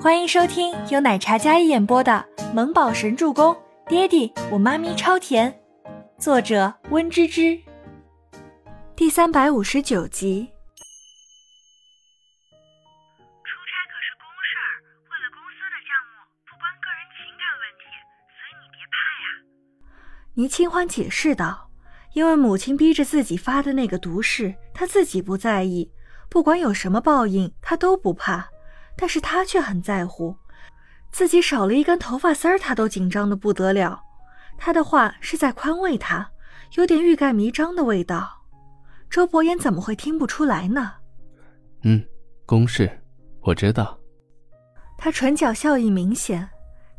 欢迎收听由奶茶嘉一演播的《萌宝神助攻》，爹地我妈咪超甜，作者温芝芝。第三百五十九集。出差可是公事儿，为了公司的项目，不关个人情感问题，所以你别怕呀。倪清欢解释道：“因为母亲逼着自己发的那个毒誓，她自己不在意，不管有什么报应，她都不怕。”但是他却很在乎，自己少了一根头发丝儿，他都紧张的不得了。他的话是在宽慰他，有点欲盖弥彰的味道。周伯言怎么会听不出来呢？嗯，公事我知道。他唇角笑意明显。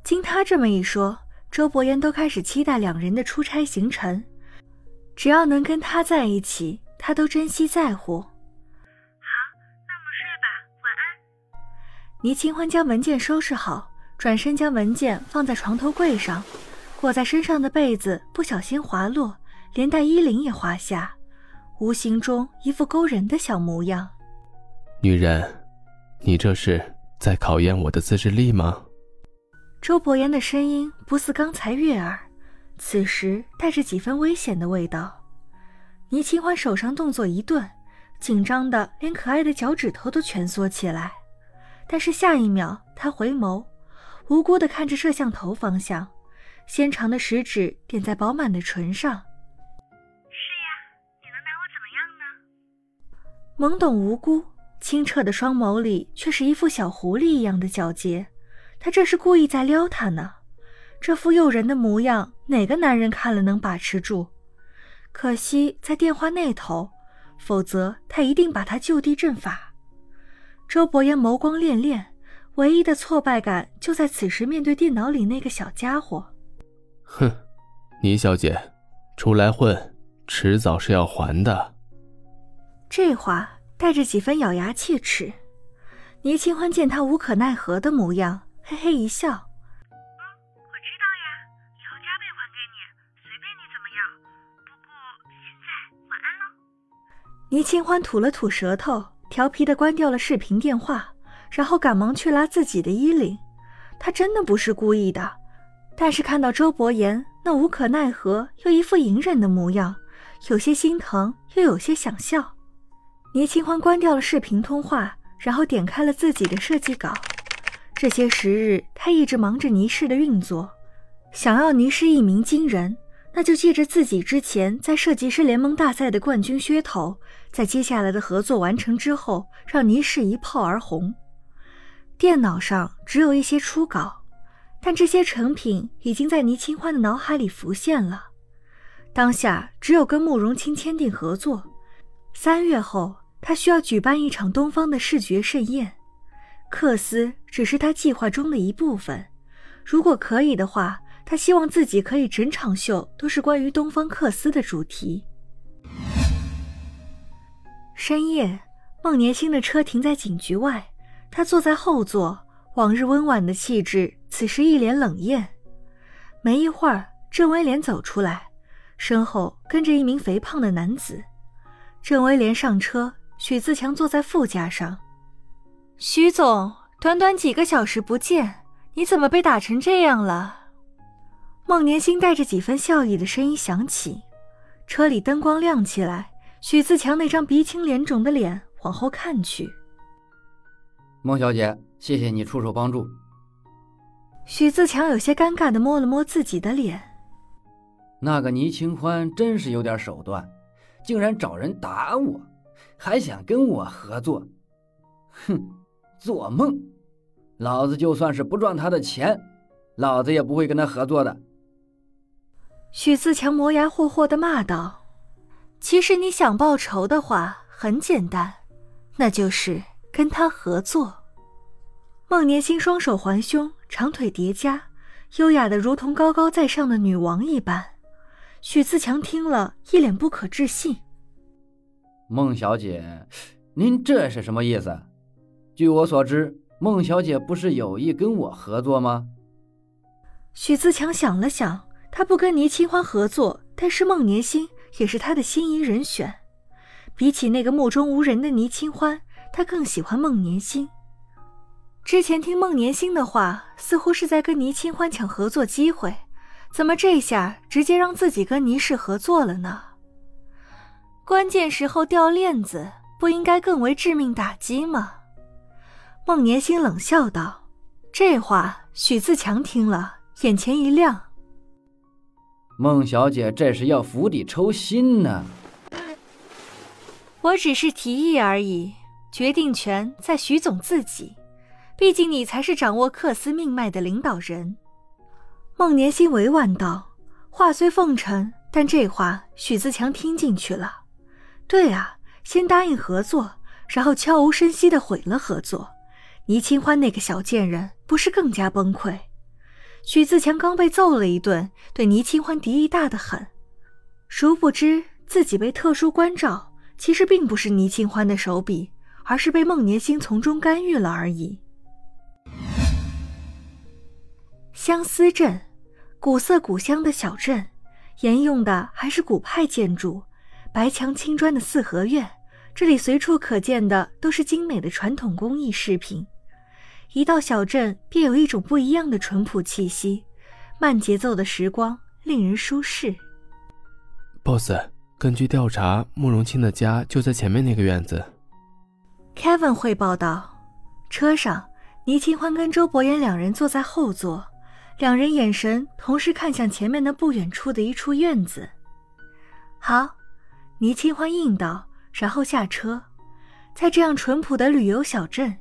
经他这么一说，周伯言都开始期待两人的出差行程。只要能跟他在一起，他都珍惜在乎。倪清欢将文件收拾好，转身将文件放在床头柜上，裹在身上的被子不小心滑落，连带衣领也滑下，无形中一副勾人的小模样。女人，你这是在考验我的自制力吗？周伯言的声音不似刚才悦耳，此时带着几分危险的味道。倪清欢手上动作一顿，紧张的连可爱的脚趾头都蜷缩起来。但是下一秒，他回眸，无辜地看着摄像头方向，纤长的食指点在饱满的唇上。是呀，你能拿我怎么样呢？懵懂无辜、清澈的双眸里，却是一副小狐狸一样的皎洁。他这是故意在撩他呢。这副诱人的模样，哪个男人看了能把持住？可惜在电话那头，否则他一定把他就地正法。周伯言眸光潋潋，唯一的挫败感就在此时面对电脑里那个小家伙。哼，倪小姐，出来混，迟早是要还的。这话带着几分咬牙切齿。倪清欢见他无可奈何的模样，嘿嘿一笑：“嗯，我知道呀，以后加倍还给你，随便你怎么样。不过现在晚安喽。”倪清欢吐了吐舌头。调皮的关掉了视频电话，然后赶忙去拉自己的衣领。他真的不是故意的，但是看到周伯言那无可奈何又一副隐忍的模样，有些心疼，又有些想笑。倪清欢关掉了视频通话，然后点开了自己的设计稿。这些时日，他一直忙着倪氏的运作，想要倪氏一鸣惊人。那就借着自己之前在设计师联盟大赛的冠军噱头，在接下来的合作完成之后，让倪氏一炮而红。电脑上只有一些初稿，但这些成品已经在倪清欢的脑海里浮现了。当下只有跟慕容清签订合作，三月后他需要举办一场东方的视觉盛宴，克斯只是他计划中的一部分。如果可以的话。他希望自己可以整场秀都是关于东方克斯的主题。深夜，孟年星的车停在警局外，他坐在后座，往日温婉的气质此时一脸冷艳。没一会儿，郑威廉走出来，身后跟着一名肥胖的男子。郑威廉上车，许自强坐在副驾上。徐总，短短几个小时不见，你怎么被打成这样了？孟年星带着几分笑意的声音响起，车里灯光亮起来，许自强那张鼻青脸肿的脸往后看去。孟小姐，谢谢你出手帮助。许自强有些尴尬的摸了摸自己的脸。那个倪清欢真是有点手段，竟然找人打我，还想跟我合作。哼，做梦！老子就算是不赚他的钱，老子也不会跟他合作的。许自强磨牙霍霍的骂道：“其实你想报仇的话，很简单，那就是跟他合作。”孟年星双手环胸，长腿叠加，优雅的如同高高在上的女王一般。许自强听了一脸不可置信：“孟小姐，您这是什么意思？据我所知，孟小姐不是有意跟我合作吗？”许自强想了想。他不跟倪清欢合作，但是孟年星也是他的心仪人选。比起那个目中无人的倪清欢，他更喜欢孟年星。之前听孟年星的话，似乎是在跟倪清欢抢合作机会，怎么这下直接让自己跟倪氏合作了呢？关键时候掉链子，不应该更为致命打击吗？孟年星冷笑道：“这话，许自强听了，眼前一亮。孟小姐这是要釜底抽薪呢。我只是提议而已，决定权在徐总自己。”毕竟你才是掌握克斯命脉的领导人，孟年心委婉道。话虽奉承，但这话许自强听进去了。对啊，先答应合作，然后悄无声息的毁了合作。倪清欢那个小贱人，不是更加崩溃？许自强刚被揍了一顿，对倪清欢敌意大得很。殊不知自己被特殊关照，其实并不是倪清欢的手笔，而是被孟年星从中干预了而已。相思镇，古色古香的小镇，沿用的还是古派建筑，白墙青砖的四合院。这里随处可见的都是精美的传统工艺饰品。一到小镇，便有一种不一样的淳朴气息，慢节奏的时光令人舒适。Boss，根据调查，慕容清的家就在前面那个院子。Kevin 汇报道。车上，倪清欢跟周伯言两人坐在后座。两人眼神同时看向前面的不远处的一处院子。好，倪清欢应道，然后下车。在这样淳朴的旅游小镇，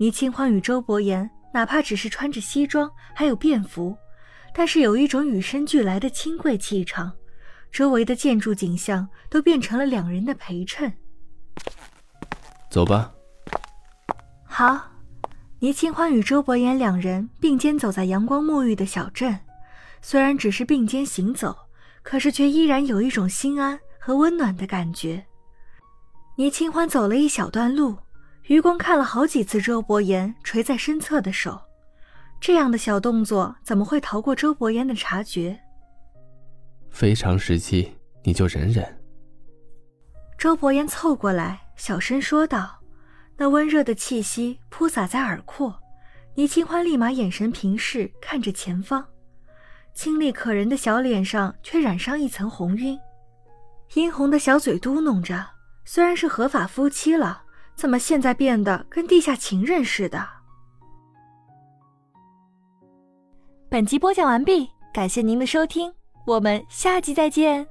倪清欢与周伯言哪怕只是穿着西装，还有便服，但是有一种与生俱来的清贵气场。周围的建筑景象都变成了两人的陪衬。走吧。好。倪清欢与周伯言两人并肩走在阳光沐浴的小镇，虽然只是并肩行走，可是却依然有一种心安和温暖的感觉。倪清欢走了一小段路，余光看了好几次周伯言垂在身侧的手，这样的小动作怎么会逃过周伯言的察觉？非常时期，你就忍忍。周伯言凑过来，小声说道。那温热的气息扑洒在耳廓，倪清欢立马眼神平视，看着前方，清丽可人的小脸上却染上一层红晕，殷红的小嘴嘟哝着：“虽然是合法夫妻了，怎么现在变得跟地下情人似的？”本集播讲完毕，感谢您的收听，我们下集再见。